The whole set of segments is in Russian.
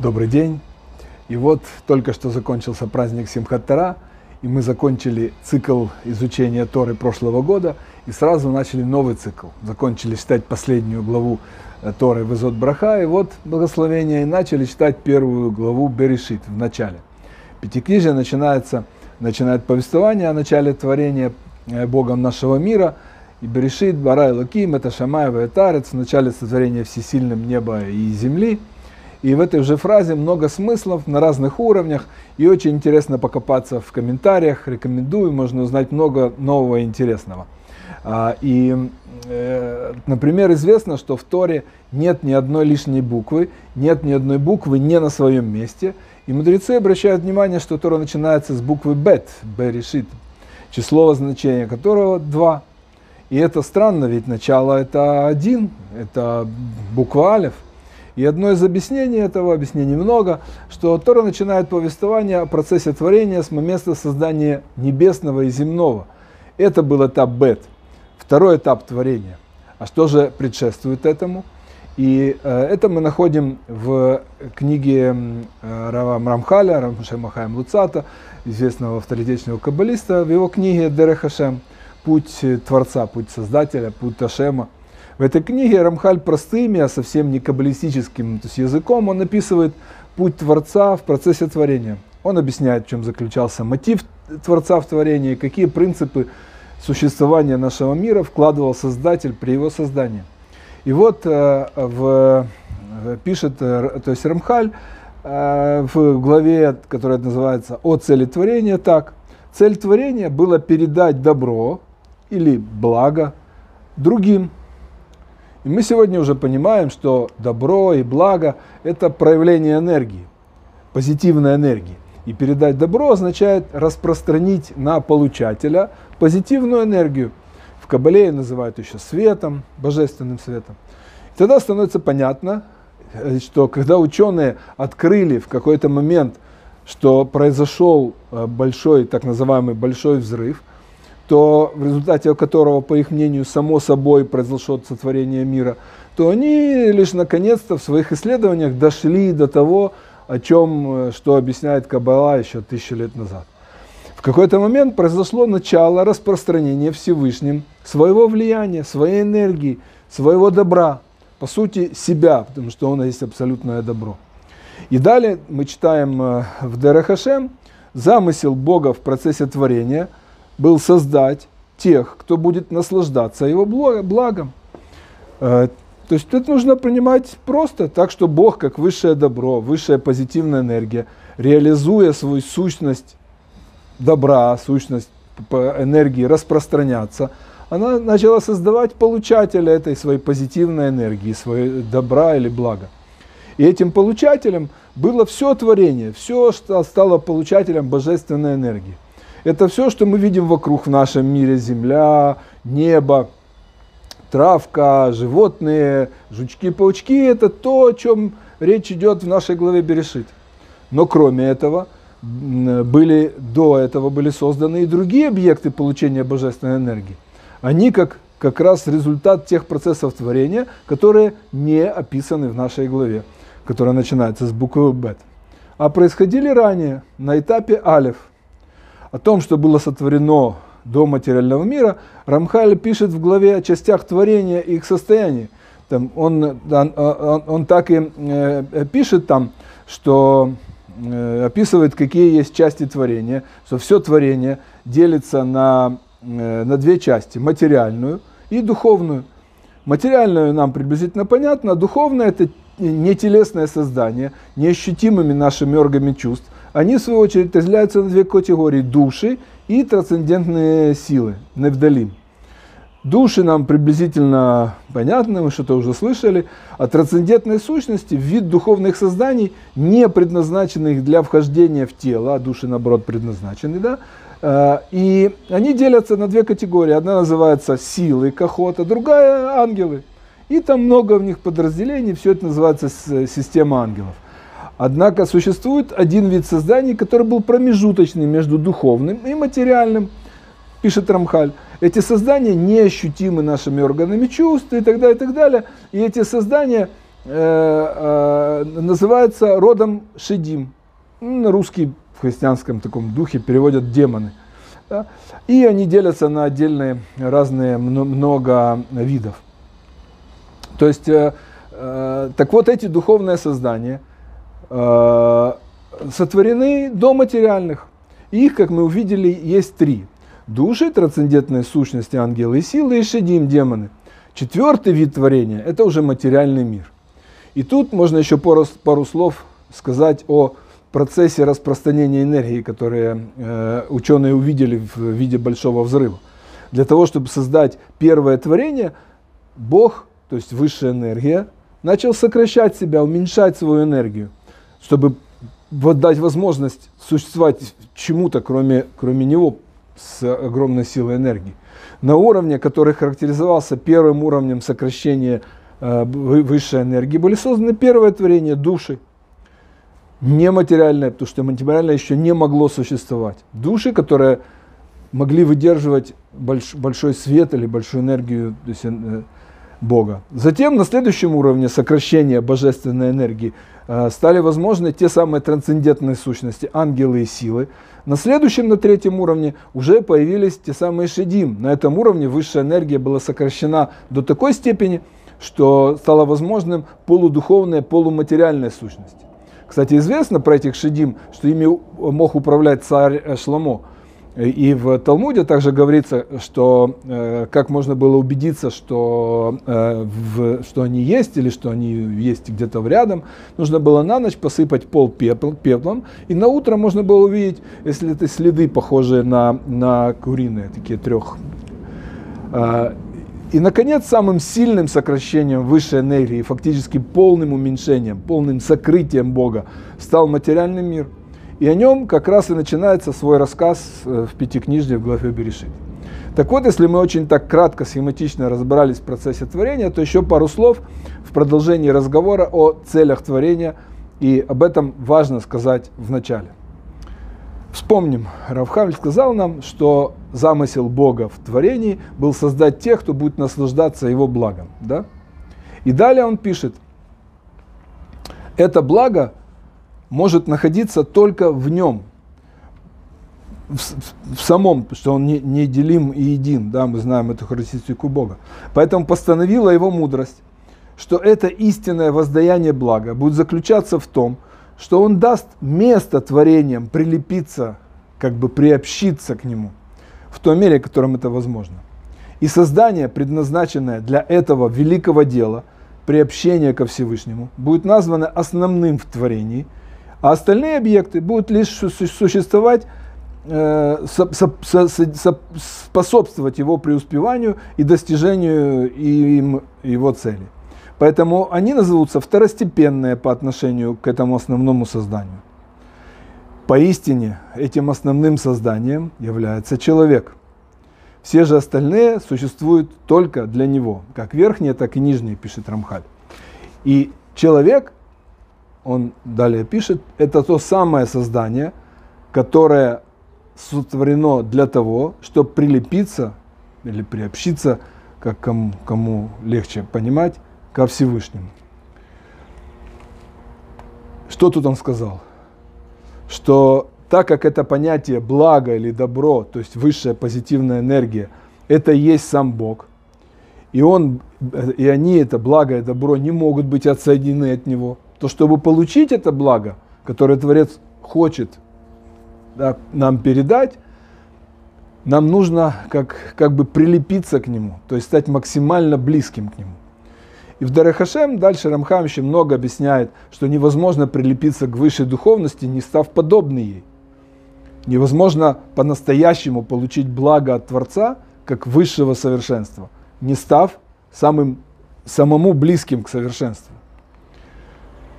Добрый день. И вот только что закончился праздник Симхат-Тара, и мы закончили цикл изучения Торы прошлого года, и сразу начали новый цикл. Закончили читать последнюю главу э, Торы в Изот Браха, и вот благословение, и начали читать первую главу Берешит в начале. Пятикнижие начинается, начинает повествование о начале творения э, Богом нашего мира, и Берешит, Барай Лаким, это Шамаева и Тарец, в начале сотворения всесильным неба и земли – и в этой же фразе много смыслов на разных уровнях. И очень интересно покопаться в комментариях. Рекомендую, можно узнать много нового и интересного. А, и, э, например, известно, что в Торе нет ни одной лишней буквы, нет ни одной буквы не на своем месте. И мудрецы обращают внимание, что Тора начинается с буквы Бет, Берешит, число значения которого два. И это странно, ведь начало это один, это буква Алев. И одно из объяснений этого, объяснений много, что Тора начинает повествование о процессе творения с момента создания небесного и земного. Это был этап Бет, второй этап творения. А что же предшествует этому? И э, это мы находим в книге э, Рава Мрамхаля, Рамша Махаем Луцата, известного авторитетного каббалиста, в его книге Дерехашем «Путь Творца, путь Создателя, путь Ташема». В этой книге Рамхаль простыми, а совсем не каббалистическим то есть языком, он описывает путь Творца в процессе творения. Он объясняет, в чем заключался мотив Творца в творении, какие принципы существования нашего мира вкладывал Создатель при его создании. И вот э, в, пишет, э, то есть Рамхаль э, в главе, которая называется «О цели творения» так. Цель творения была передать добро или благо другим, и мы сегодня уже понимаем, что добро и благо – это проявление энергии, позитивной энергии. И передать добро означает распространить на получателя позитивную энергию. В Кабале называют еще светом, божественным светом. И тогда становится понятно, э, что когда ученые открыли в какой-то момент, что произошел э, большой, так называемый большой взрыв – то в результате которого, по их мнению, само собой произошло сотворение мира, то они лишь наконец-то в своих исследованиях дошли до того, о чем, э, что объясняет Каббала еще тысячи лет назад. В какой-то момент произошло начало распространения Всевышним своего влияния, своей энергии, своего добра, по сути себя, потому что он есть абсолютное добро. И далее мы читаем э, в Дерехашем замысел Бога в процессе творения – был создать тех, кто будет наслаждаться его благом. Э, то есть это нужно принимать просто так, что Бог, как высшее добро, высшая позитивная энергия, реализуя свою сущность добра, сущность энергии распространяться, она начала создавать получателя этой своей позитивной энергии, своей добра или блага. И этим получателем было все творение, все стало получателем божественной энергии. Это все, что мы видим вокруг в нашем мире. Земля, небо, травка, животные, жучки, паучки. Это то, о чем речь идет в нашей главе Берешит. Но кроме этого, были, до этого были созданы и другие объекты получения божественной энергии. Они как, как раз результат тех процессов творения, которые не описаны в нашей главе, которая начинается с буквы Бет. А происходили ранее, на этапе Алиф – о том, что было сотворено до материального мира, Рамхаль пишет в главе о частях творения и их состоянии. Там он, он, он, он так и э, пишет там, что э, описывает, какие есть части творения, что все творение делится на, э, на две части, материальную и духовную. Материальную нам приблизительно понятно, а духовное это не телесное создание, неощутимыми нашими органами чувств, они, в свою очередь, разделяются на две категории – души и трансцендентные силы, невдалим. Души нам приблизительно понятны, мы что-то уже слышали, а трансцендентные сущности – вид духовных созданий, не предназначенных для вхождения в тело, а души, наоборот, предназначены, да, а, и они делятся на две категории. Одна называется силы кахота, другая – ангелы. И там много в них подразделений, все это называется система ангелов. Однако существует один вид созданий, который был промежуточный между духовным и материальным, пишет Рамхаль. Эти создания неощутимы нашими органами чувств и так далее, и так далее. И эти создания э, э, называется родом Шедим. На русский в христианском таком духе переводят демоны. Да? И они делятся на отдельные разные много видов. То есть, э, э, так вот эти духовные создания сотворены до материальных. их, как мы увидели, есть три. Души, трансцендентные сущности, ангелы и силы, и шедим, демоны. Четвертый вид творения – это уже материальный мир. И тут можно еще пару, пару слов сказать о процессе распространения энергии, которые э, ученые увидели в виде большого взрыва. Для того, чтобы создать первое творение, Бог, то есть высшая энергия, начал сокращать себя, уменьшать свою энергию, чтобы вот дать возможность существовать чему-то, кроме, кроме него, с огромной силой энергии. На уровне, который характеризовался первым уровнем сокращения Э, высшей энергии, были созданы первое творение души, нематериальное, потому что материальное еще не могло существовать. Души, которые могли выдерживать больш, большой свет или большую энергию то есть, э, Бога. Затем на следующем уровне сокращения божественной энергии стали возможны те самые трансцендентные сущности, ангелы и силы. На следующем, на третьем уровне уже появились те самые шедим. На этом уровне высшая энергия была сокращена до такой степени, что стало возможным полудуховная, полуматериальная сущность. Кстати, известно про этих шедим, что ими мог управлять царь э, Шламо. И в Талмуде также говорится, что э, как можно было убедиться, что, э, в, что они есть или что они есть где-то рядом, нужно было на ночь посыпать пол пепл, пеплом, и на утро можно было увидеть, если это следы похожие на, на куриные, такие трех. Э, и, наконец, самым сильным сокращением высшей энергии, фактически полным уменьшением, полным сокрытием Бога стал материальный мир. И о нем как раз и начинается свой рассказ э, в Пятикнижье в главе Берешит. Так вот, если мы очень так кратко, схематично разобрались в процессе творения, то еще пару слов в продолжении разговора о целях творения, и об этом важно сказать в начале. Вспомним, Равхамель сказал нам, что замысел Бога в творении был создать тех, кто будет наслаждаться его благом. Да? И далее он пишет, это благо может находиться только в нем, в, в самом, что он не, не делим и един, да, мы знаем эту характеристику Бога. Поэтому постановила его мудрость, что это истинное воздаяние блага будет заключаться в том, что он даст место творениям прилепиться, как бы приобщиться к нему, в той мере, в котором это возможно. И создание, предназначенное для этого великого дела, приобщение ко Всевышнему, будет названо основным в творении, а остальные объекты будут лишь существовать, э, способствовать его преуспеванию и достижению им его цели. Поэтому они назовутся второстепенные по отношению к этому основному созданию. Поистине этим основным созданием является человек. Все же остальные существуют только для него, как верхние, так и нижние, пишет Рамхаль. И человек, он далее пишет, это то самое создание, которое сотворено для того, чтобы прилепиться или приобщиться, как кому, кому легче понимать, ко Всевышнему. Что тут он сказал? Что так как это понятие благо или добро, то есть высшая позитивная энергия, это и есть сам Бог, и, он, и они, это благо и добро, не могут быть отсоединены от Него, то чтобы получить это благо, которое Творец хочет да, нам передать, нам нужно как, как бы прилепиться к Нему, то есть стать максимально близким к Нему. И в Дарахашем дальше Рамхам еще много объясняет, что невозможно прилепиться к высшей духовности, не став подобной ей. Невозможно по-настоящему получить благо от Творца, как высшего совершенства, не став самым, самому близким к совершенству.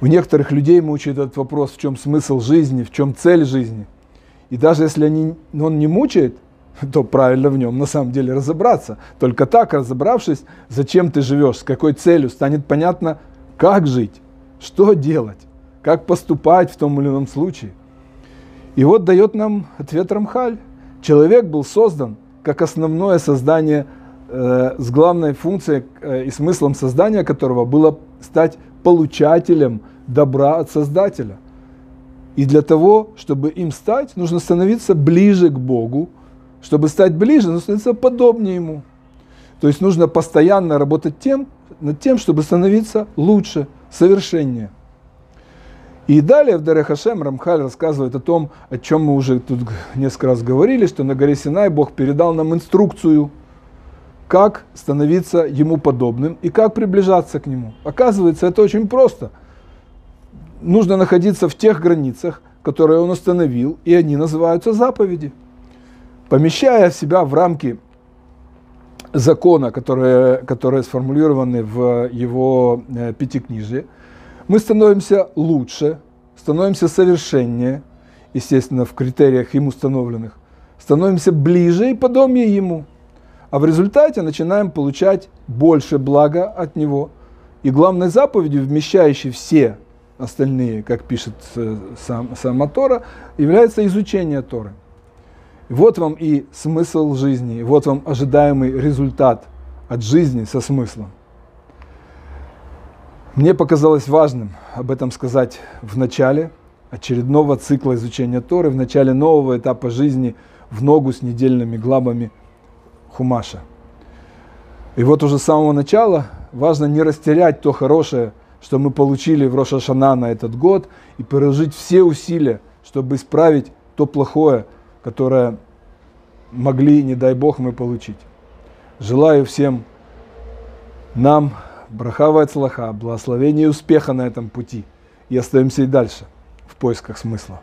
У некоторых людей мучает этот вопрос, в чем смысл жизни, в чем цель жизни. И даже если они, он не мучает, то правильно в нем на самом деле разобраться. Только так, разобравшись, зачем ты живешь, с какой целью, станет понятно, как жить, что делать, как поступать в том или ином случае. И вот дает нам ответ Рамхаль. Человек был создан как основное создание э, с главной функцией э, и смыслом создания которого было стать получателем добра от Создателя. И для того, чтобы им стать, нужно становиться ближе к Богу. Чтобы стать ближе, нужно становиться подобнее Ему. То есть нужно постоянно работать тем, над тем, чтобы становиться лучше, совершеннее. И далее в Дарехашем Рамхаль рассказывает о том, о чем мы уже тут несколько раз говорили, что на горе Синай Бог передал нам инструкцию, как становиться Ему подобным и как приближаться к Нему. Оказывается, это очень просто. Нужно находиться в тех границах, которые Он установил, и они называются заповеди. Помещая себя в рамки закона, которые, которые сформулированы в его э, пятикнижье, мы становимся лучше, становимся совершеннее, естественно, в критериях им установленных, становимся ближе и подобнее ему. А в результате начинаем получать больше блага от него. И главной заповедью, вмещающей все остальные, как пишет э, сам, сама Тора, является изучение Торы. Вот вам и смысл жизни, вот вам ожидаемый результат от жизни со смыслом. Мне показалось важным об этом сказать в начале очередного цикла изучения Торы, в начале нового этапа жизни в ногу с недельными главами Хумаша. И вот уже с самого начала важно не растерять то хорошее, что мы получили в Рошашана на этот год, и приложить все усилия, чтобы исправить то плохое, которое могли, не дай Бог, мы получить. Желаю всем нам брахава и благословения и успеха на этом пути. И остаемся и дальше в поисках смысла.